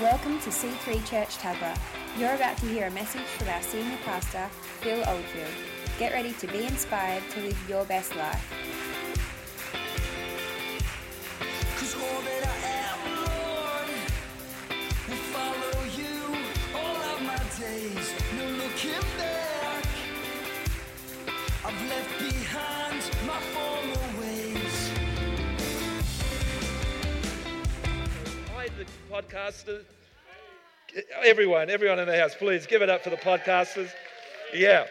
Welcome to C3 Church Tuggerah. You're about to hear a message from our senior pastor, Phil Oldfield. Get ready to be inspired to live your best life. Podcasters. Everyone, everyone in the house, please give it up for the podcasters. Yeah.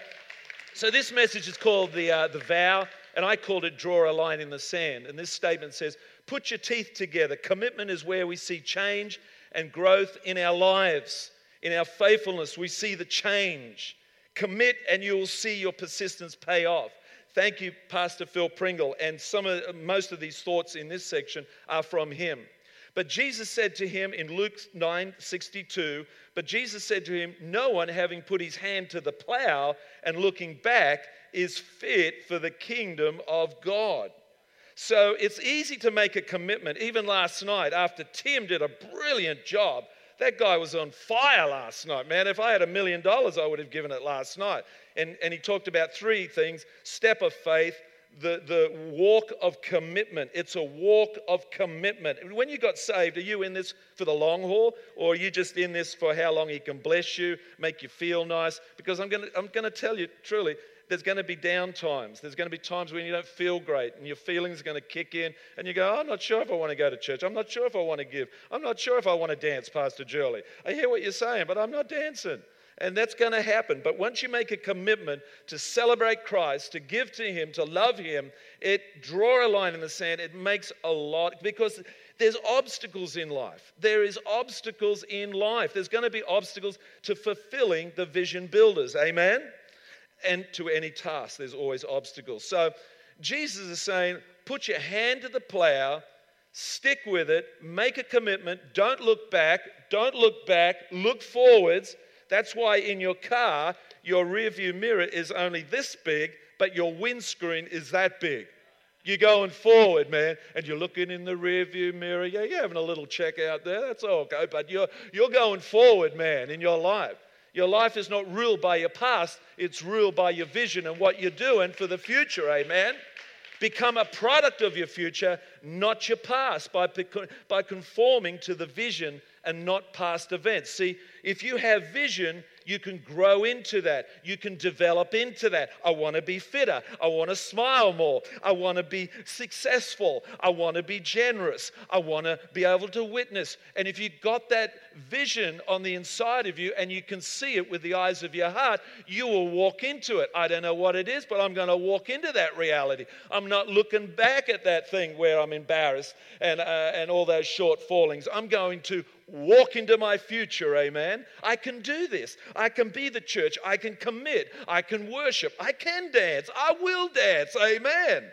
So this message is called the uh, the vow, and I called it "Draw a Line in the Sand." And this statement says, "Put your teeth together. Commitment is where we see change and growth in our lives. In our faithfulness, we see the change. Commit, and you will see your persistence pay off." Thank you, Pastor Phil Pringle. And some of most of these thoughts in this section are from him. But Jesus said to him in Luke 9 62, but Jesus said to him, No one having put his hand to the plow and looking back is fit for the kingdom of God. So it's easy to make a commitment. Even last night, after Tim did a brilliant job, that guy was on fire last night, man. If I had a million dollars, I would have given it last night. And, and he talked about three things step of faith, the, the walk of commitment. It's a walk of commitment. When you got saved, are you in this for the long haul or are you just in this for how long he can bless you, make you feel nice? Because I'm going to I'm going to tell you truly, there's going to be down times. There's going to be times when you don't feel great and your feelings are going to kick in and you go, oh, I'm not sure if I want to go to church. I'm not sure if I want to give. I'm not sure if I want to dance, Pastor Julie. I hear what you're saying, but I'm not dancing. And that's going to happen. But once you make a commitment to celebrate Christ, to give to Him, to love Him, it draw a line in the sand. It makes a lot because there's obstacles in life. There is obstacles in life. There's going to be obstacles to fulfilling the vision builders. Amen. And to any task, there's always obstacles. So Jesus is saying, put your hand to the plow, stick with it, make a commitment, don't look back, don't look back, look forwards. That's why in your car, your rear view mirror is only this big, but your windscreen is that big. You're going forward, man, and you're looking in the rear view mirror. Yeah, you're having a little check out there. That's all okay. But you're, you're going forward, man, in your life. Your life is not ruled by your past, it's ruled by your vision and what you're doing for the future, amen? Become a product of your future, not your past, by, by conforming to the vision and not past events. See, if you have vision, you can grow into that. You can develop into that. I want to be fitter. I want to smile more. I want to be successful. I want to be generous. I want to be able to witness. And if you've got that vision on the inside of you and you can see it with the eyes of your heart, you will walk into it. I don't know what it is, but I'm going to walk into that reality. I'm not looking back at that thing where I'm embarrassed and, uh, and all those short fallings. I'm going to walk into my future, amen. I can do this. I can be the church. I can commit. I can worship. I can dance. I will dance, amen. amen.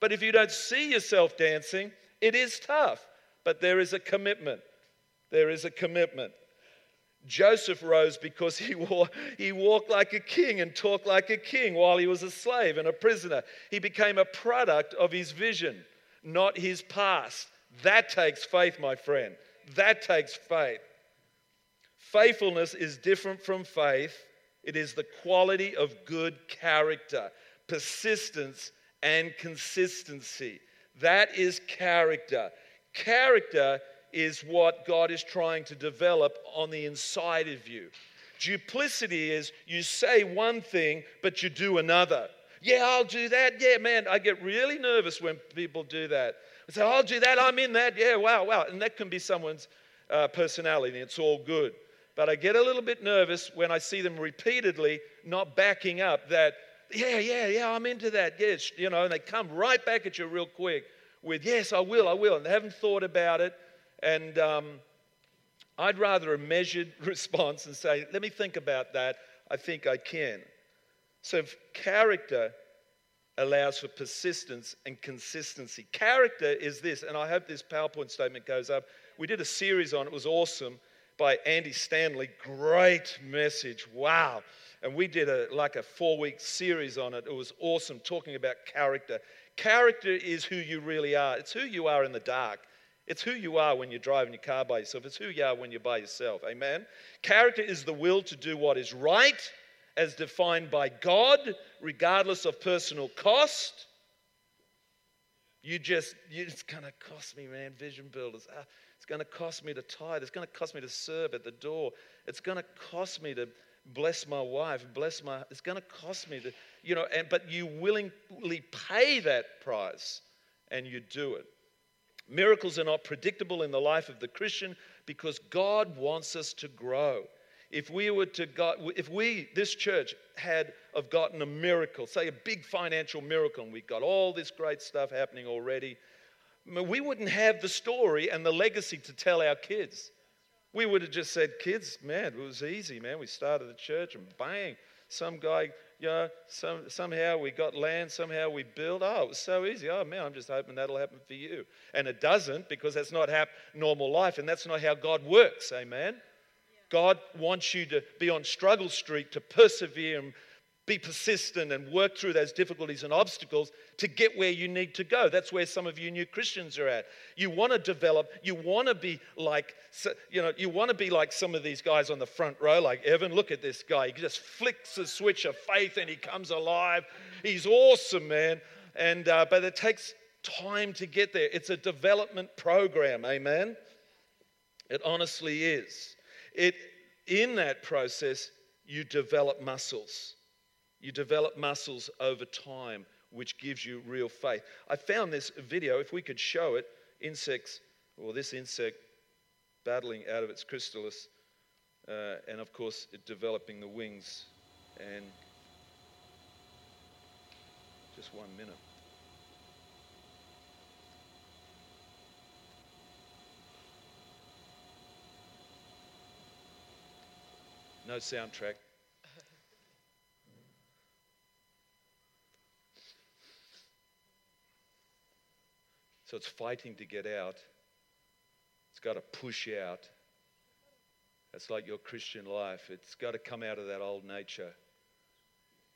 But if you don't see yourself dancing, it is tough. But there is a commitment. There is a commitment. Joseph rose because he, wore, he walked like a king and talked like a king while he was a slave and a prisoner. He became a product of his vision, not his past. That takes faith, my friend. That takes faith. Faithfulness is different from faith, it is the quality of good character, persistence, and consistency. That is character. Character is what God is trying to develop on the inside of you. Duplicity is you say one thing, but you do another. Yeah, I'll do that. Yeah, man, I get really nervous when people do that. I say, I'll do that. I'm in that. Yeah, wow, wow. And that can be someone's uh, personality, and it's all good. But I get a little bit nervous when I see them repeatedly not backing up that, yeah, yeah, yeah, I'm into that. Yes, you know, and they come right back at you real quick with, yes, I will, I will. And they haven't thought about it. And um, I'd rather a measured response and say, let me think about that. I think I can. So, if character allows for persistence and consistency. Character is this, and I hope this PowerPoint statement goes up. We did a series on it, was awesome by Andy Stanley. Great message. Wow. And we did a like a four week series on it. It was awesome talking about character. Character is who you really are. It's who you are in the dark. It's who you are when you're driving your car by yourself. It's who you are when you're by yourself. Amen. Character is the will to do what is right as defined by God, regardless of personal cost. You just, you, it's going to cost me, man, vision builders. Ah, it's going to cost me to tithe. It's going to cost me to serve at the door. It's going to cost me to bless my wife, bless my, it's going to cost me to, you know, and, but you willingly pay that price and you do it. Miracles are not predictable in the life of the Christian because God wants us to grow. If we were to got, if we, this church, had have gotten a miracle, say a big financial miracle, and we've got all this great stuff happening already, we wouldn't have the story and the legacy to tell our kids. We would have just said, kids, man, it was easy, man. We started the church and bang, some guy, you know, some, somehow we got land, somehow we built. Oh, it was so easy. Oh, man, I'm just hoping that'll happen for you. And it doesn't because that's not how normal life, and that's not how God works. Amen. God wants you to be on struggle street to persevere and be persistent and work through those difficulties and obstacles to get where you need to go. That's where some of you new Christians are at. You want to develop, you want to be like, you know, you want to be like some of these guys on the front row, like Evan. Look at this guy. He just flicks the switch of faith and he comes alive. He's awesome, man. And uh, but it takes time to get there. It's a development program, amen. It honestly is. It in that process you develop muscles. You develop muscles over time, which gives you real faith. I found this video, if we could show it, insects, or this insect battling out of its chrysalis, uh, and of course, it developing the wings. And just one minute. No soundtrack. So it's fighting to get out. It's got to push out. It's like your Christian life. It's got to come out of that old nature.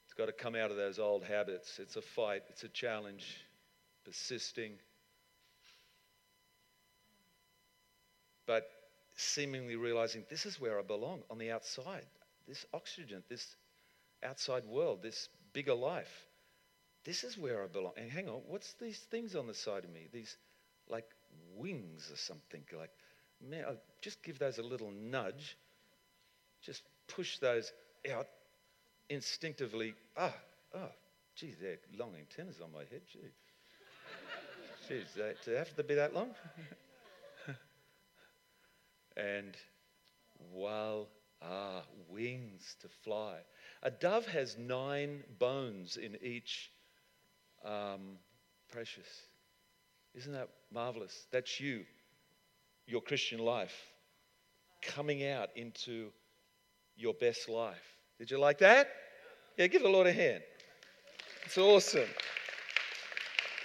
It's got to come out of those old habits. It's a fight, it's a challenge, persisting. But seemingly realizing this is where I belong on the outside. This oxygen, this outside world, this bigger life. This is where I belong. And hang on, what's these things on the side of me? These like wings or something. Like, man, I'll just give those a little nudge. Just push those out instinctively. Ah, oh, gee, they're long antennas on my head. Gee. Geez, they, do they have to be that long? and while ah, wings to fly. A dove has nine bones in each um, precious. Isn't that marvelous? That's you, your Christian life, coming out into your best life. Did you like that? Yeah, give the Lord a hand. It's awesome.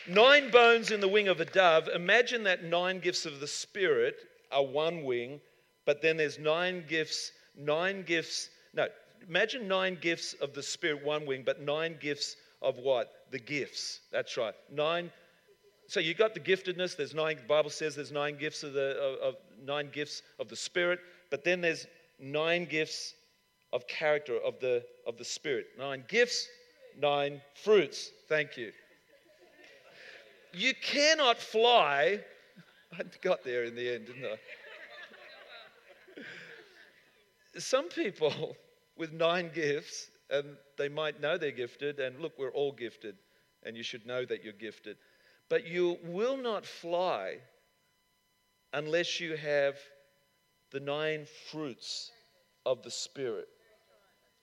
Nine bones in the wing of a dove. Imagine that nine gifts of the Spirit are one wing, but then there's nine gifts, nine gifts. No, imagine nine gifts of the Spirit, one wing, but nine gifts of what? The gifts. That's right. Nine. So you got the giftedness. There's nine. The Bible says there's nine gifts of the of, of nine gifts of the Spirit, but then there's nine gifts of character of the of the Spirit. Nine gifts, nine fruits. Thank you. You cannot fly. I got there in the end, didn't I? Some people with nine gifts and they might know they're gifted. And look, we're all gifted, and you should know that you're gifted. But you will not fly unless you have the nine fruits of the Spirit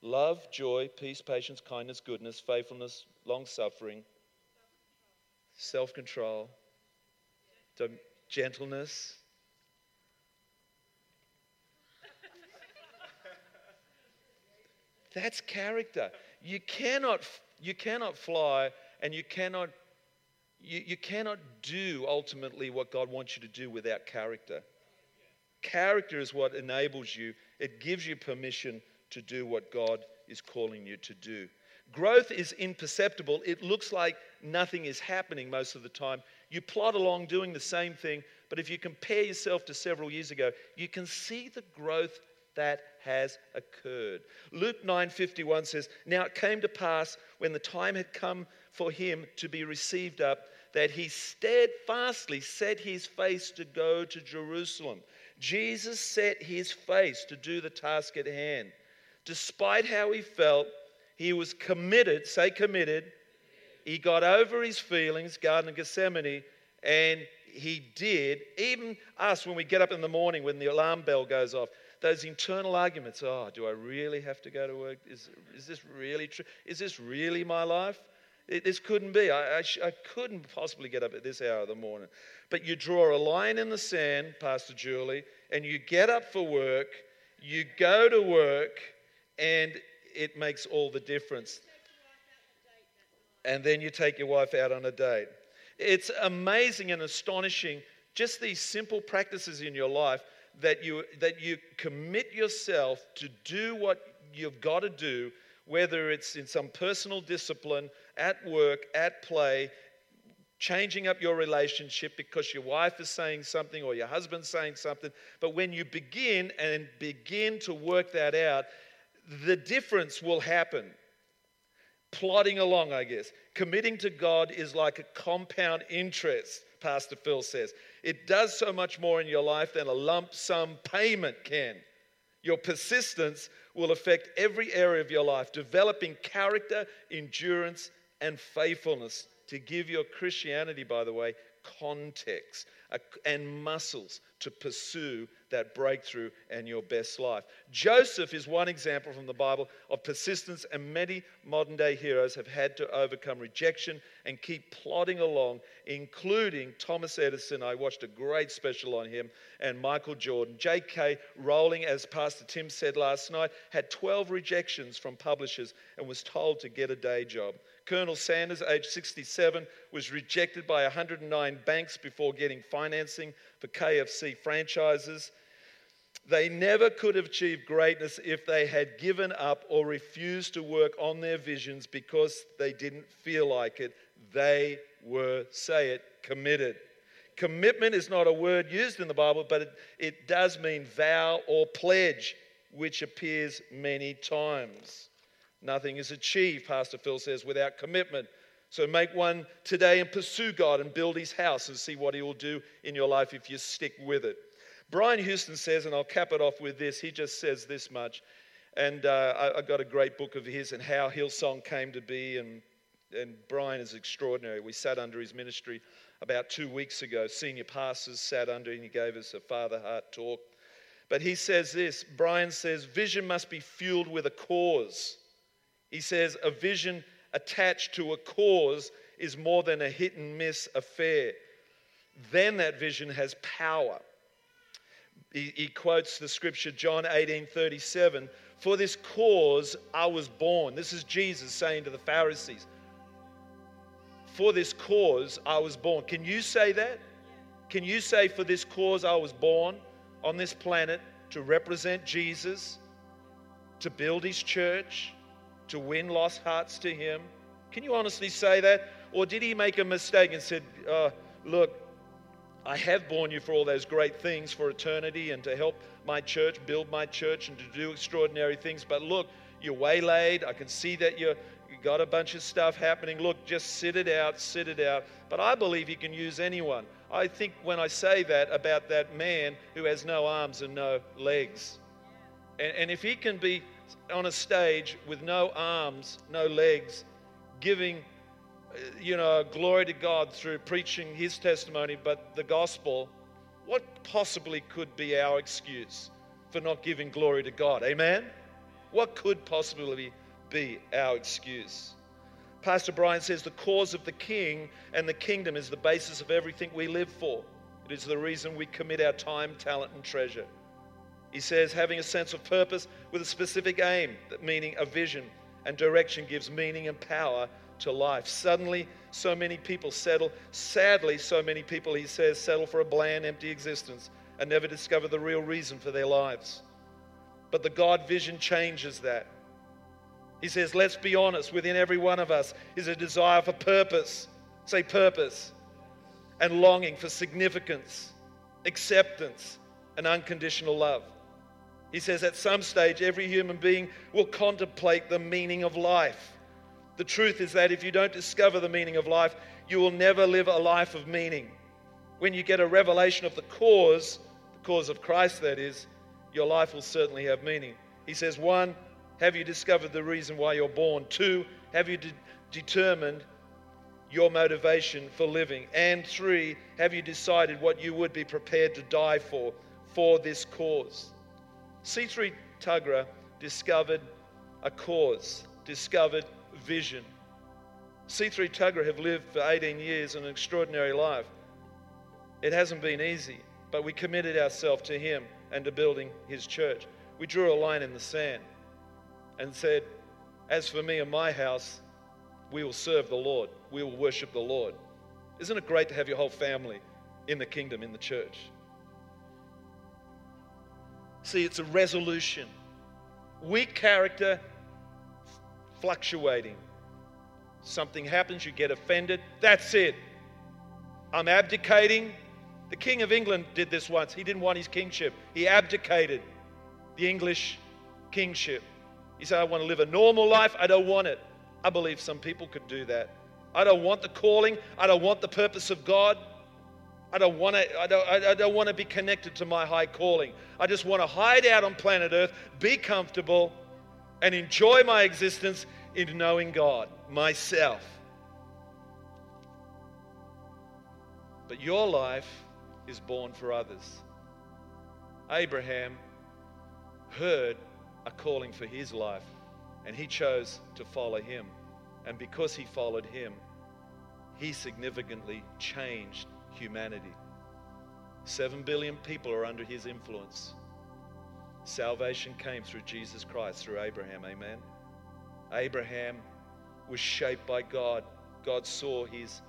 love, joy, peace, patience, kindness, goodness, faithfulness, long suffering, self control, gentleness. That's character. You cannot, you cannot fly and you cannot, you, you cannot do ultimately what God wants you to do without character. Character is what enables you, it gives you permission to do what God is calling you to do. Growth is imperceptible. It looks like nothing is happening most of the time. You plod along doing the same thing, But if you compare yourself to several years ago, you can see the growth that has occurred. Luke 9:51 says, "Now it came to pass when the time had come for him to be received up that he steadfastly set his face to go to Jerusalem." Jesus set his face to do the task at hand. Despite how he felt, he was committed, say committed. He got over his feelings, Garden of Gethsemane, and he did. Even us, when we get up in the morning, when the alarm bell goes off, those internal arguments oh, do I really have to go to work? Is, is this really true? Is this really my life? It, this couldn't be. I, I, sh- I couldn't possibly get up at this hour of the morning. But you draw a line in the sand, Pastor Julie, and you get up for work, you go to work, and it makes all the difference. And then you take your wife out on a date. It's amazing and astonishing, just these simple practices in your life that you, that you commit yourself to do what you've got to do, whether it's in some personal discipline, at work, at play, changing up your relationship because your wife is saying something or your husband's saying something. But when you begin and begin to work that out, the difference will happen. Plodding along, I guess. Committing to God is like a compound interest, Pastor Phil says. It does so much more in your life than a lump sum payment can. Your persistence will affect every area of your life, developing character, endurance, and faithfulness. To give your Christianity, by the way, context and muscles to pursue that breakthrough and your best life. Joseph is one example from the Bible of persistence, and many modern day heroes have had to overcome rejection and keep plodding along, including Thomas Edison. I watched a great special on him, and Michael Jordan. J.K. Rowling, as Pastor Tim said last night, had 12 rejections from publishers and was told to get a day job. Colonel Sanders, age 67, was rejected by 109 banks before getting financing for KFC franchises. They never could have achieved greatness if they had given up or refused to work on their visions because they didn't feel like it. They were, say it, committed. Commitment is not a word used in the Bible, but it, it does mean vow or pledge, which appears many times. Nothing is achieved, Pastor Phil says, without commitment. So make one today and pursue God and build his house and see what he will do in your life if you stick with it. Brian Houston says, and I'll cap it off with this, he just says this much. And uh, I, I, got a great book of his and how Hillsong came to be. And, and Brian is extraordinary. We sat under his ministry about two weeks ago. Senior pastors sat under and he gave us a father heart talk. But he says this Brian says, vision must be fueled with a cause. He says a vision attached to a cause is more than a hit and miss affair. Then that vision has power. He, he quotes the scripture, John 18 37. For this cause I was born. This is Jesus saying to the Pharisees, For this cause I was born. Can you say that? Can you say, For this cause I was born on this planet to represent Jesus, to build his church, to win lost hearts to Him? Can you honestly say that? Or did He make a mistake and said, uh, Look, I have borne you for all those great things for eternity and to help my church, build my church, and to do extraordinary things. But look, you're waylaid. I can see that you got a bunch of stuff happening. Look, just sit it out, sit it out. But I believe He can use anyone. I think when I say that about that man who has no arms and no legs, and, and if He can be on a stage with no arms, no legs, giving, uh, you know, glory to God through preaching his testimony, but the gospel, what possibly could be our excuse for not giving glory to God? Amen? What could possibly be our excuse? Pastor Brian says the cause of the king and the kingdom is the basis of everything we live for. It is the reason we commit our time, talent, and treasure. He says, having a sense of purpose with a specific aim, meaning a vision and direction gives meaning and power to life. Suddenly, so many people settle. Sadly, so many people, he says, settle for a bland, empty existence and never discover the real reason for their lives. But the God vision changes that. He says, let's be honest, within every one of us is a desire for purpose. Say purpose. And longing for significance acceptance, and unconditional love. He says at some stage, every human being will contemplate the meaning of life. The truth is that if you don't discover the meaning of life, you will never live a life of meaning. When you get a revelation of the cause, the cause of Christ, that is, your life will certainly have meaning. He says, one, have you discovered the reason why you're born? Two, have you de- determined your motivation for living? And three, have you decided what you would be prepared to die for, for this cause? C3 Tuggerah discovered a cause, discovered vision. C3 Tuggerah have lived for 18 years an extraordinary life. It hasn't been easy, but we committed ourselves to Him and to building His church. We drew a line in the sand and said, As for me and my house, we will serve the Lord. We will worship the Lord. Isn't it great to have your whole family in the kingdom, in the church? See, it's a resolution. Weak character, fluctuating. Something happens, you get offended. That's it. I'm abdicating. The King of England did this once. He didn't want his kingship, he abdicated the English kingship. He said, I want to live a normal life. I don't want it. I believe some people could do that. I don't want the calling. I don't want the purpose of God. I don't want to, I don't, I don't want to be connected to my high calling. I just want to hide out on planet Earth, be comfortable, and enjoy my existence in knowing God, myself. But your life is born for others. Abraham heard a calling for his life and he chose to follow him. And because he followed him, he significantly changed humanity. Seven billion people are under his influence. Salvation came through Jesus Christ, through Abraham. Amen. Abraham was shaped by God. God saw his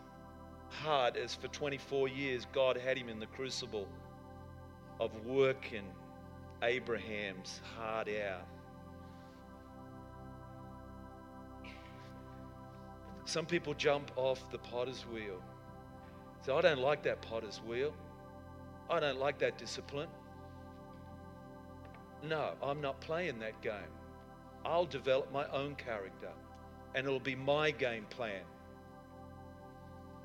heart as for 24 years God had him in the crucible of working Abraham's heart out. Some people jump off the potter's wheel. Say, I don't like that potter's wheel. I don't like that discipline. No, I'm not playing that game. I'll develop my own character and it'll be my game plan.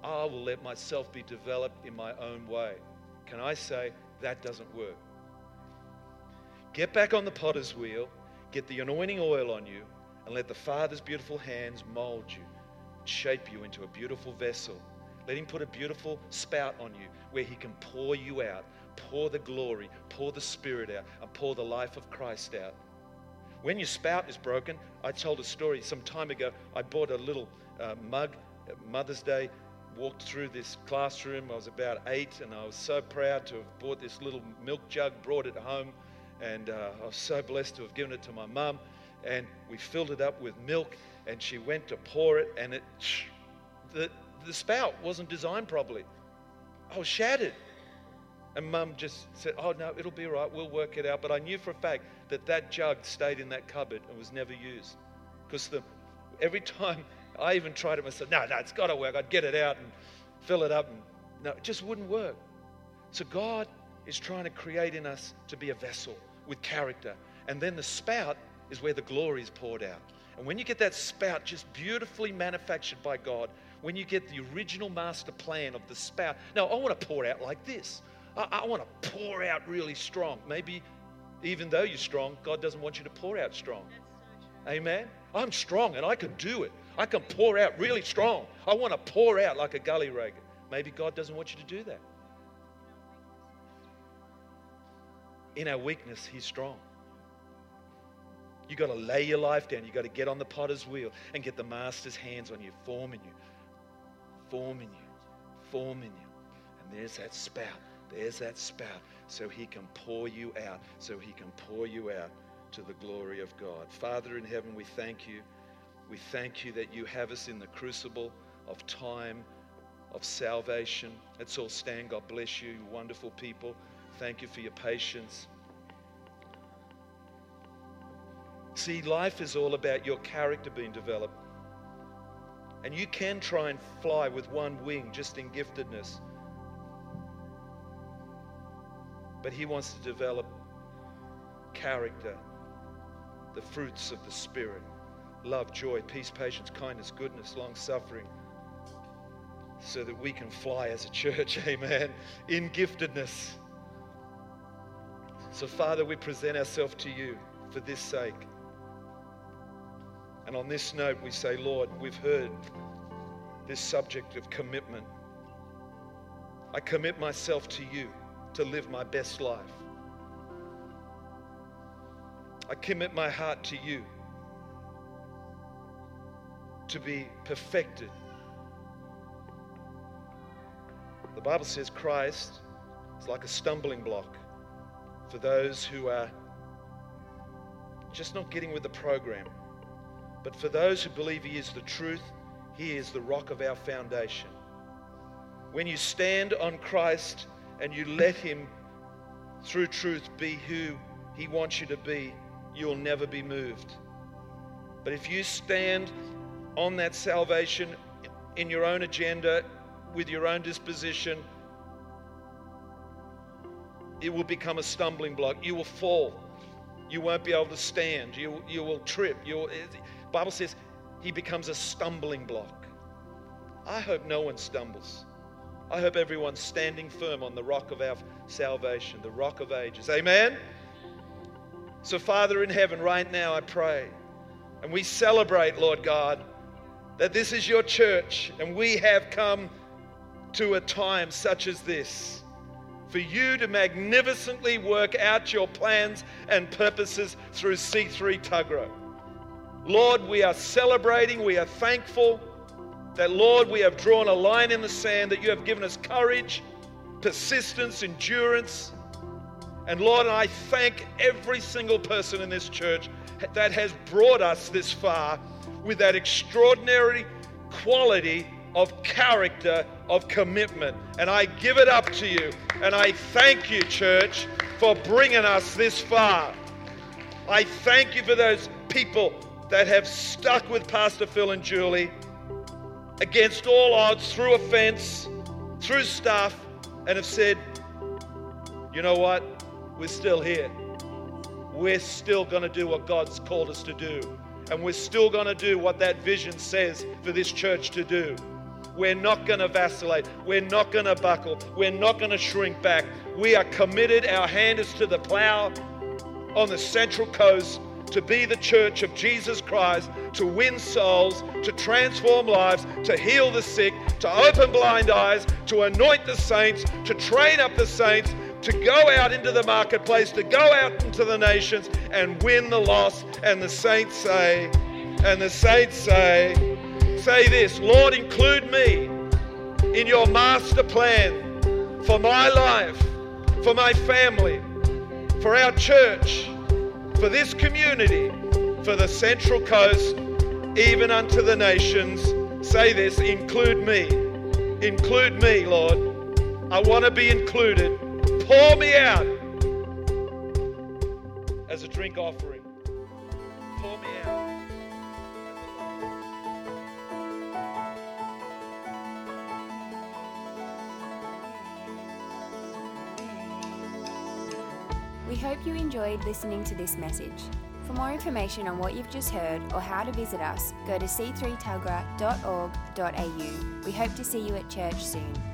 I will let myself be developed in my own way. Can I say that doesn't work? Get back on the potter's wheel, get the anointing oil on you, and let the Father's beautiful hands mold you, shape you into a beautiful vessel. Let Him put a beautiful spout on you where He can pour you out, pour the glory, pour the Spirit out, and pour the life of Christ out. When your spout is broken, I told a story some time ago. I bought a little uh, mug Mother's Day, walked through this classroom. I was about eight, and I was so proud to have bought this little milk jug, brought it home, and uh, I was so blessed to have given it to my mum. And we filled it up with milk, and she went to pour it, and it the the spout wasn't designed properly. I was shattered. And mum just said, Oh, no, it'll be right. We'll work it out. But I knew for a fact that that jug stayed in that cupboard and was never used. Because every time I even tried it myself, no, no, it's got to work. I'd get it out and fill it up. And no, it just wouldn't work. So God is trying to create in us to be a vessel with character. And then the spout is where the glory is poured out. And when you get that spout just beautifully manufactured by God, when you get the original master plan of the spout, now I want to pour out like this. I, I want to pour out really strong. Maybe even though you're strong, God doesn't want you to pour out strong. Amen. I'm strong and I can do it. I can pour out really strong. I want to pour out like a gully rager. Maybe God doesn't want you to do that. In our weakness, He's strong. You got to lay your life down. You got to get on the potter's wheel and get the master's hands on you, forming you, forming you, forming you. And there's that spout. There's that spout. So he can pour you out. So he can pour you out to the glory of God. Father in heaven, we thank you. We thank you that you have us in the crucible of time, of salvation. Let's all stand. God bless you, you wonderful people. Thank you for your patience. See, life is all about your character being developed. And you can try and fly with one wing just in giftedness. but He wants to develop character, the fruits of the Spirit love, joy, peace, patience, kindness, goodness, long suffering, so that we can fly as a church, amen, in giftedness. So, Father, we present ourselves to you for this sake. And on this note, we say, Lord, we've heard this subject of commitment. I commit myself to you to live my best life. I commit my heart to you to be perfected. The Bible says Christ is like a stumbling block for those who are just not getting with the program. But for those who believe He is the truth, He is the rock of our foundation. When you stand on Christ and you let Him, through truth, be who He wants you to be, you'll never be moved. But if you stand on that salvation in your own agenda, with your own disposition, it will become a stumbling block. You will fall. You won't be able to stand. You, you will trip. You Bible says he becomes a stumbling block. I hope no one stumbles. I hope everyone's standing firm on the rock of our salvation, the rock of ages. Amen? So, Father in heaven, right now I pray, and we celebrate, Lord God, that this is your church and we have come to a time such as this for you to magnificently work out your plans and purposes through C3 Tuggerah. Lord, we are celebrating, we are thankful that, Lord, we have drawn a line in the sand, that you have given us courage, persistence, endurance. And Lord, I thank every single person in this church that has brought us this far with that extraordinary quality of character, of commitment. And I give it up to you. And I thank you, church, for bringing us this far. I thank you for those people that have stuck with Pastor Phil and Julie against all odds, through offense, through stuff, and have said, you know what? We're still here. We're still going to do what God's called us to do. And we're still going to do what that vision says for this church to do. We're not going to vacillate. We're not going to buckle. We're not going to shrink back. We are committed. Our hand is to the plow on the Central Coast to be the church of Jesus Christ, to win souls, to transform lives, to heal the sick, to open blind eyes, to anoint the saints, to train up the saints, to go out into the marketplace, to go out into the nations and win the lost. And the saints say, and the saints say, say this Lord, include me in your master plan for my life, for my family, for our church, for this community, for the Central Coast, even unto the nations. Say this include me. Include me, Lord. I want to be included. Pour me out as a drink offering. Pour me out. Hope you enjoyed listening to this message. For more information on what you've just heard or how to visit us, go to c3tuggerah.org.au. We hope to see you at church soon.